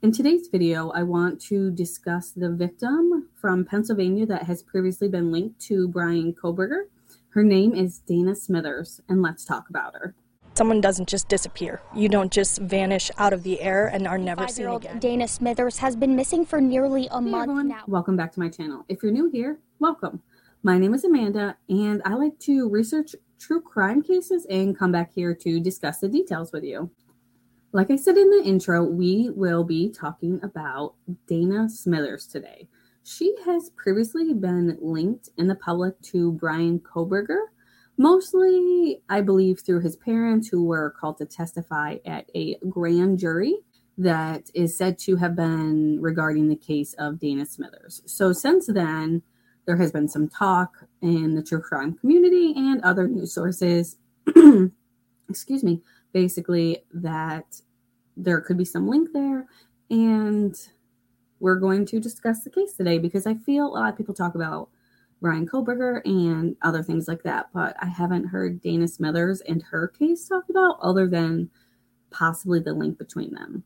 In today's video, I want to discuss the victim from Pennsylvania that has previously been linked to Bryan Kohberger. Her name is Dana Smithers, and let's talk about her. Someone doesn't just disappear. You don't just vanish out of the air and are never seen again. Dana Smithers has been missing for nearly a Hey month everyone, now. welcome back to my channel. If you're new here, welcome. My name is Amanda, and I like to research true crime cases and come back here to discuss the details with you. Like I said in the intro, we will be talking about Dana Smithers today. She has previously been linked in the public to Bryan Kohberger, mostly, I believe, through his parents who were called to testify at a grand jury that is said to have been regarding the case of Dana Smithers. So since then, there has been some talk in the true crime community and other news sources, excuse me, basically that there could be some link there. And we're going to discuss the case today because I feel a lot of people talk about Bryan Kohberger and other things like that, but I haven't heard Dana Smithers and her case talked about other than possibly the link between them.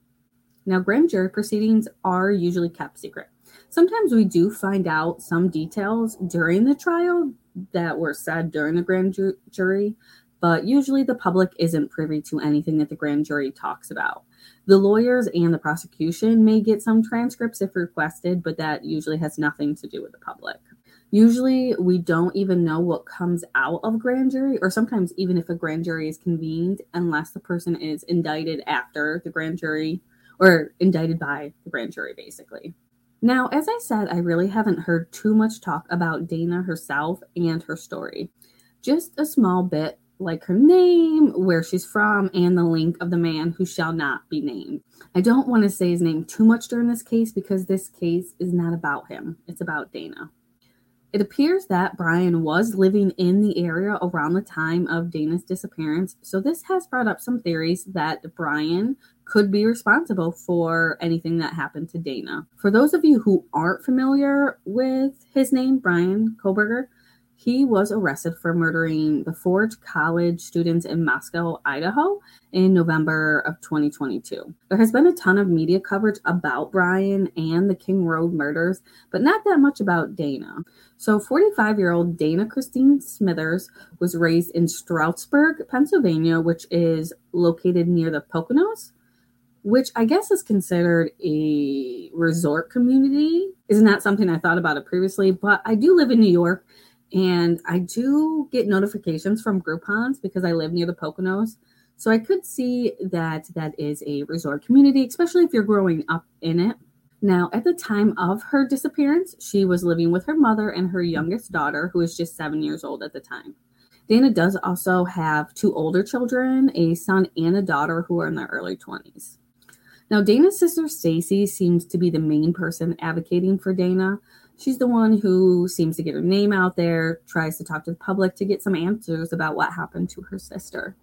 Now, grand jury proceedings are usually kept secret. Sometimes we do find out some details during the trial that were said during the grand ju- jury, but usually the public isn't privy to anything that the grand jury talks about. The lawyers and the prosecution may get some transcripts if requested, but that usually has nothing to do with the public. Usually, we don't even know what comes out of grand jury, or sometimes even if a grand jury is convened, unless the person is indicted after the grand jury or indicted by the grand jury, basically. Now, as I said, I really haven't heard too much talk about Dana herself and her story. Just a small bit, like her name, where she's from, and the link of the man who shall not be named. I don't want to say his name too much during this case because this case is not about him, it's about Dana. It appears that Bryan was living in the area around the time of Dana's disappearance, so this has brought up some theories that Bryan could be responsible for anything that happened to Dana. For those of you who aren't familiar with his name, Bryan Kohberger, he was arrested for murdering the Forge College students in Moscow, Idaho in November of 2022. There has been a ton of media coverage about Bryan and the King Road murders, but not that much about Dana. So, 45 year old Dana Christine Smithers was raised in Stroudsburg, Pennsylvania, which is located near the Poconos which I guess is considered a resort community. Is not that something I thought about it previously, but I do live in New York and I do get notifications from Groupons because I live near the Poconos. So I could see that that is a resort community, especially if you're growing up in it. Now, at the time of her disappearance, she was living with her mother and her youngest daughter, who was just seven years old at the time. Dana does also have two older children, a son and a daughter who are in their early 20s. Now, Dana's sister Stacy seems to be the main person advocating for Dana. She's the one who seems to get her name out there, tries to talk to the public to get some answers about what happened to her sister.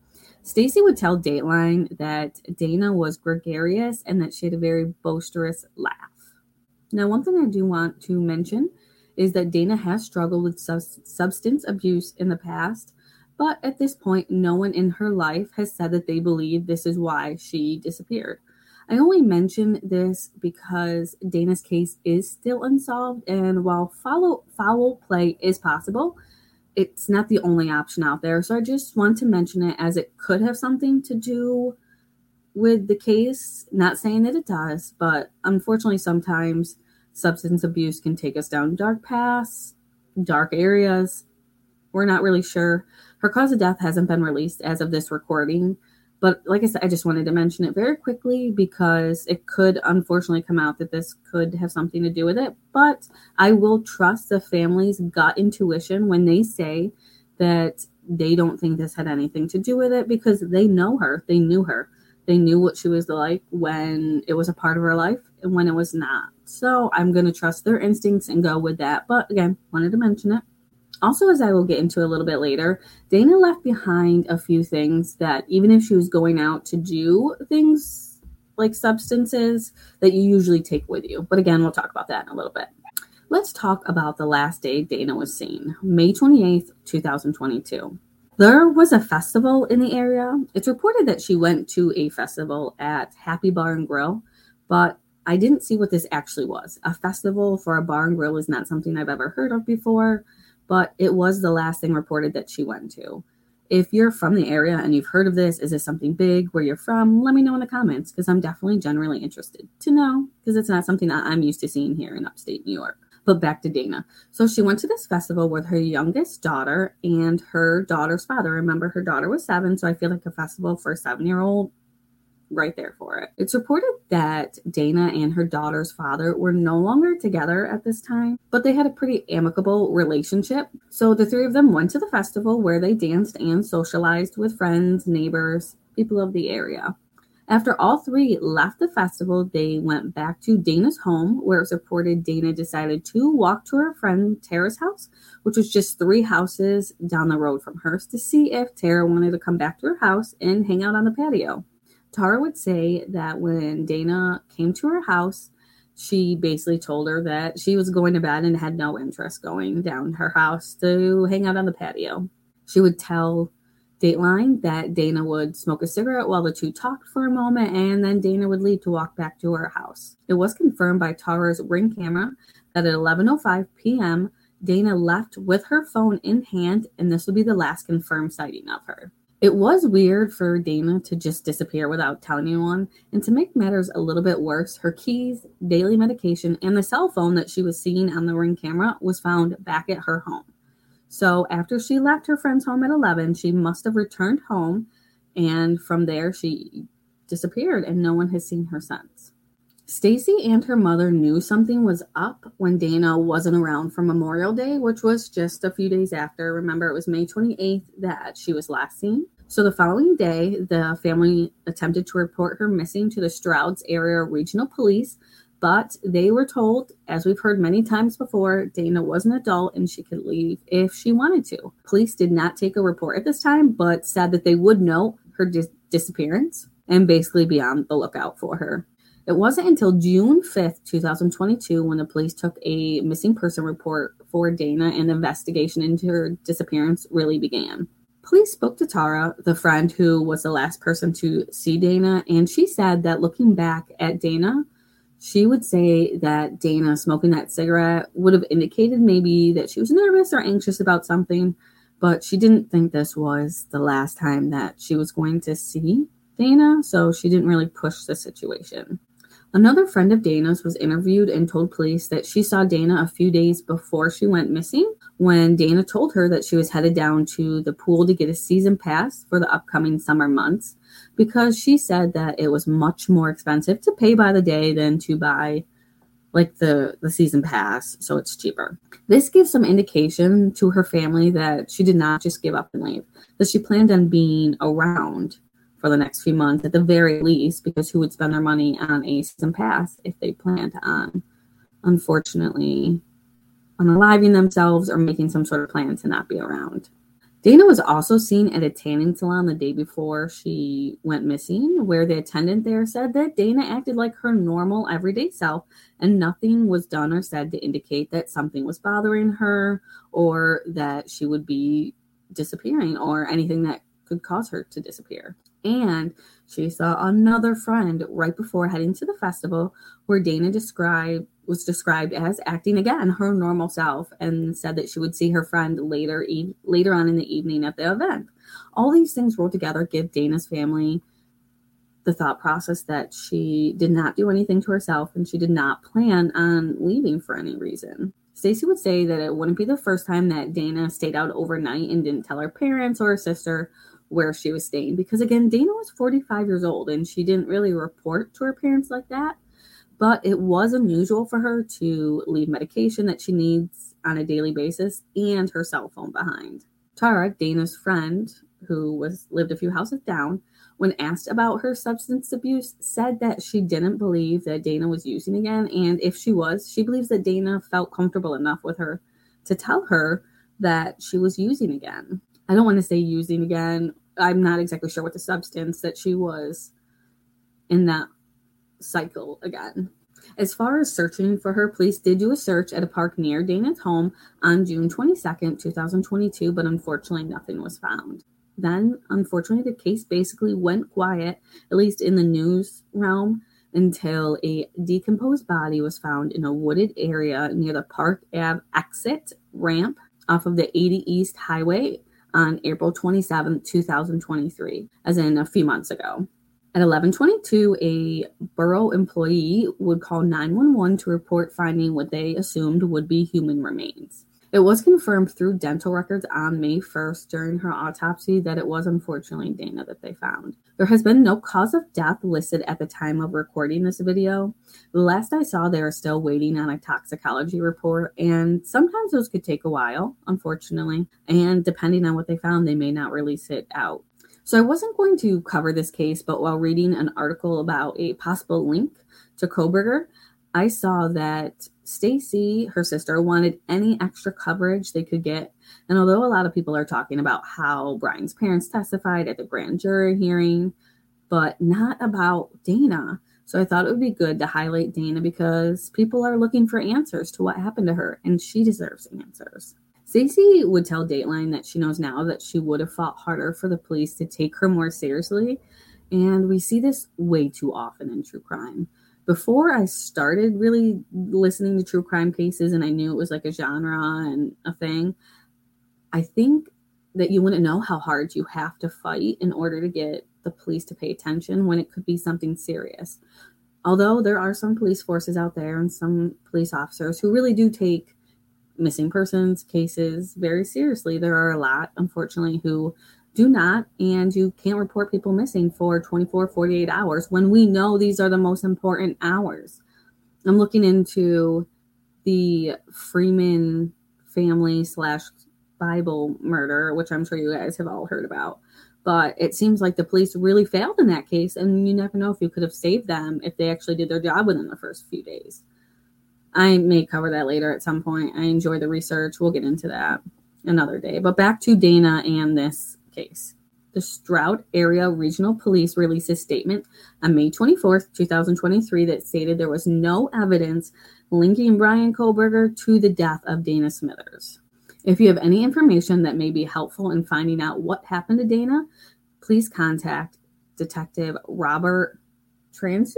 Stacy would tell Dateline that Dana was gregarious and that she had a very boisterous laugh. Now, one thing I do want to mention is that Dana has struggled with substance abuse in the past, but at this point, no one in her life has said that they believe this is why she disappeared. I only mention this because Dana's case is still unsolved, and while follow, foul play is possible, it's not the only option out there. So I just want to mention it as it could have something to do with the case. Not saying that it does, but unfortunately, sometimes substance abuse can take us down dark paths, dark areas. We're not really sure. Her cause of death hasn't been released as of this recording. But like I said, I just wanted to mention it very quickly because it could unfortunately come out that this could have something to do with it. But I will trust the family's gut intuition when they say that they don't think this had anything to do with it because they know her. They knew her. They knew what she was like when it was a part of her life and when it was not. So I'm going to trust their instincts and go with that. But again, wanted to mention it. Also, as I will get into a little bit later, Dana left behind a few things that even if she was going out to do things like substances that you usually take with you. But again, we'll talk about that in a little bit. Let's talk about the last day Dana was seen, May 28th, 2022. There was a festival in the area. It's reported that she went to a festival at Happy Bar and Grill, but I didn't see what this actually was. A festival for a bar and grill is not something I've ever heard of before, but it was the last thing reported that she went to. If you're from the area and you've heard of this, is this something big where you're from? Let me know in the comments because I'm definitely generally interested to know because it's not something that I'm used to seeing here in upstate New York. But back to Dana. So she went to this festival with her youngest daughter and her daughter's father. Remember, her daughter was seven, so I feel like a festival for a seven year old right there for it. It's reported that Dana and her daughter's father were no longer together at this time, but they had a pretty amicable relationship. So the three of them went to the festival where they danced and socialized with friends, neighbors, people of the area. After all three left the festival, they went back to Dana's home, where it was reported Dana decided to walk to her friend Tara's house, which was just three houses down the road from hers, to see if Tara wanted to come back to her house and hang out on the patio. Tara would say that when Dana came to her house, she basically told her that she was going to bed and had no interest going down her house to hang out on the patio. She would tell Dateline that Dana would smoke a cigarette while the two talked for a moment and then Dana would leave to walk back to her house. It was confirmed by Tara's ring camera that at 11:05 p.m. Dana left with her phone in hand and this would be the last confirmed sighting of her. It was weird for Dana to just disappear without telling anyone. And to make matters a little bit worse, her keys, daily medication, and the cell phone that she was seeing on the ring camera was found back at her home. So after she left her friend's home at 11, she must have returned home. And from there, she disappeared, and no one has seen her since. Stacy and her mother knew something was up when Dana wasn't around for Memorial Day, which was just a few days after. Remember, it was May 28th that she was last seen. So the following day, the family attempted to report her missing to the Stroud Area Regional Police, but they were told, as we've heard many times before, Dana was an adult and she could leave if she wanted to. Police did not take a report at this time, but said that they would note her dis- disappearance and basically be on the lookout for her. It wasn't until June 5th, 2022, when the police took a missing person report for Dana and the investigation into her disappearance really began. Police spoke to Tara, the friend who was the last person to see Dana, and she said that looking back at Dana, she would say that Dana smoking that cigarette would have indicated maybe that she was nervous or anxious about something, but she didn't think this was the last time that she was going to see Dana, so she didn't really push the situation. Another friend of Dana's was interviewed and told police that she saw Dana a few days before she went missing when Dana told her that she was headed down to the pool to get a season pass for the upcoming summer months because she said that it was much more expensive to pay by the day than to buy like the the season pass so it's cheaper. This gives some indication to her family that she did not just give up and leave that she planned on being around for the next few months at the very least, because who would spend their money on a season pass if they planned on, unfortunately, unaliving themselves or making some sort of plan to not be around. Dana was also seen at a tanning salon the day before she went missing, where the attendant there said that Dana acted like her normal everyday self and nothing was done or said to indicate that something was bothering her or that she would be disappearing or anything that could cause her to disappear. And she saw another friend right before heading to the festival where Dana described was described as acting again her normal self and said that she would see her friend later e- later on in the evening at the event. All these things rolled together give Dana's family the thought process that she did not do anything to herself and she did not plan on leaving for any reason. Stacy would say that it wouldn't be the first time that Dana stayed out overnight and didn't tell her parents or her sister where she was staying because again Dana was 45 years old and she didn't really report to her parents like that but it was unusual for her to leave medication that she needs on a daily basis and her cell phone behind. Tara, Dana's friend who was lived a few houses down, when asked about her substance abuse, said that she didn't believe that Dana was using again and if she was, she believes that Dana felt comfortable enough with her to tell her that she was using again. I don't want to say using again. I'm not exactly sure what the substance that she was in that cycle again. As far as searching for her, police did do a search at a park near Dana's home on June 22nd, 2022, but unfortunately nothing was found. Then, unfortunately, the case basically went quiet, at least in the news realm, until a decomposed body was found in a wooded area near the Park Ave exit ramp off of the 80 East Highway on April 27, 2023, as in a few months ago. At 11:22, a borough employee would call 911 to report finding what they assumed would be human remains. It was confirmed through dental records on May 1st during her autopsy that it was unfortunately Dana that they found. There has been no cause of death listed at the time of recording this video. The last I saw, they are still waiting on a toxicology report, and sometimes those could take a while, unfortunately. And depending on what they found, they may not release it out. So I wasn't going to cover this case, but while reading an article about a possible link to Kohberger, I saw that Stacy, her sister, wanted any extra coverage they could get. And although a lot of people are talking about how Bryan's parents testified at the grand jury hearing, but not about Dana. So I thought it would be good to highlight Dana because people are looking for answers to what happened to her, and she deserves answers. Stacy would tell Dateline that she knows now that she would have fought harder for the police to take her more seriously. And we see this way too often in true crime before I started really listening to true crime cases and I knew it was like a genre and a thing, I think that you wouldn't know how hard you have to fight in order to get the police to pay attention when it could be something serious. Although there are some police forces out there and some police officers who really do take missing persons cases very seriously, there are a lot, unfortunately, who do not and you can't report people missing for 24 48 hours when we know these are the most important hours. I'm looking into the freeman family slash bible murder which i'm sure you guys have all heard about. But it seems like the police really failed in that case and you never know if you could have saved them if they actually did their job within the first few days. I may cover that later at some point. I enjoy the research. We'll get into that another day. But back to dana and this case. The Stroud Area Regional Police released a statement on May 24, 2023, that stated there was no evidence linking Bryan Kohberger to the death of Dana Smithers. If you have any information that may be helpful in finding out what happened to Dana, please contact Detective Robert Transue.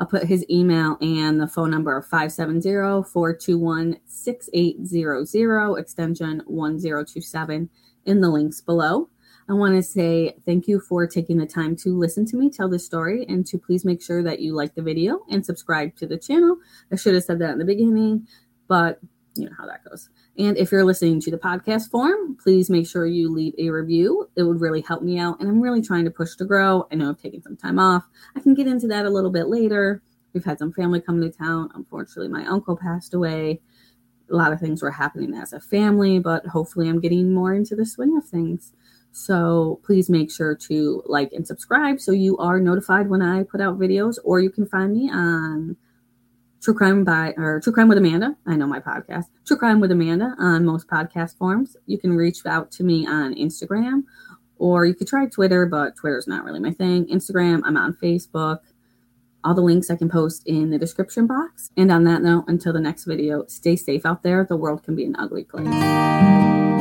I'll put his email and the phone number of 570-421-6800, extension 1027 in the links below. I want to say thank you for taking the time to listen to me tell this story and to please make sure that you like the video and subscribe to the channel. I should have said that in the beginning, but you know how that goes. And if you're listening to the podcast form, please make sure you leave a review. It would really help me out. And I'm really trying to push to grow. I know I've taken some time off. I can get into that a little bit later. We've had some family come to town. Unfortunately, my uncle passed away. A lot of things were happening as a family, but hopefully, I'm getting more into the swing of things. So please make sure to like and subscribe so you are notified when I put out videos, or you can find me on True Crime by or True Crime with Amanda. I know my podcast, True Crime with Amanda, on most podcast forms. You can reach out to me on Instagram, or you could try Twitter, but Twitter's not really my thing. Instagram, I'm on Facebook. All the links I can post in the description box. And on that note, until the next video, stay safe out there. The world can be an ugly place.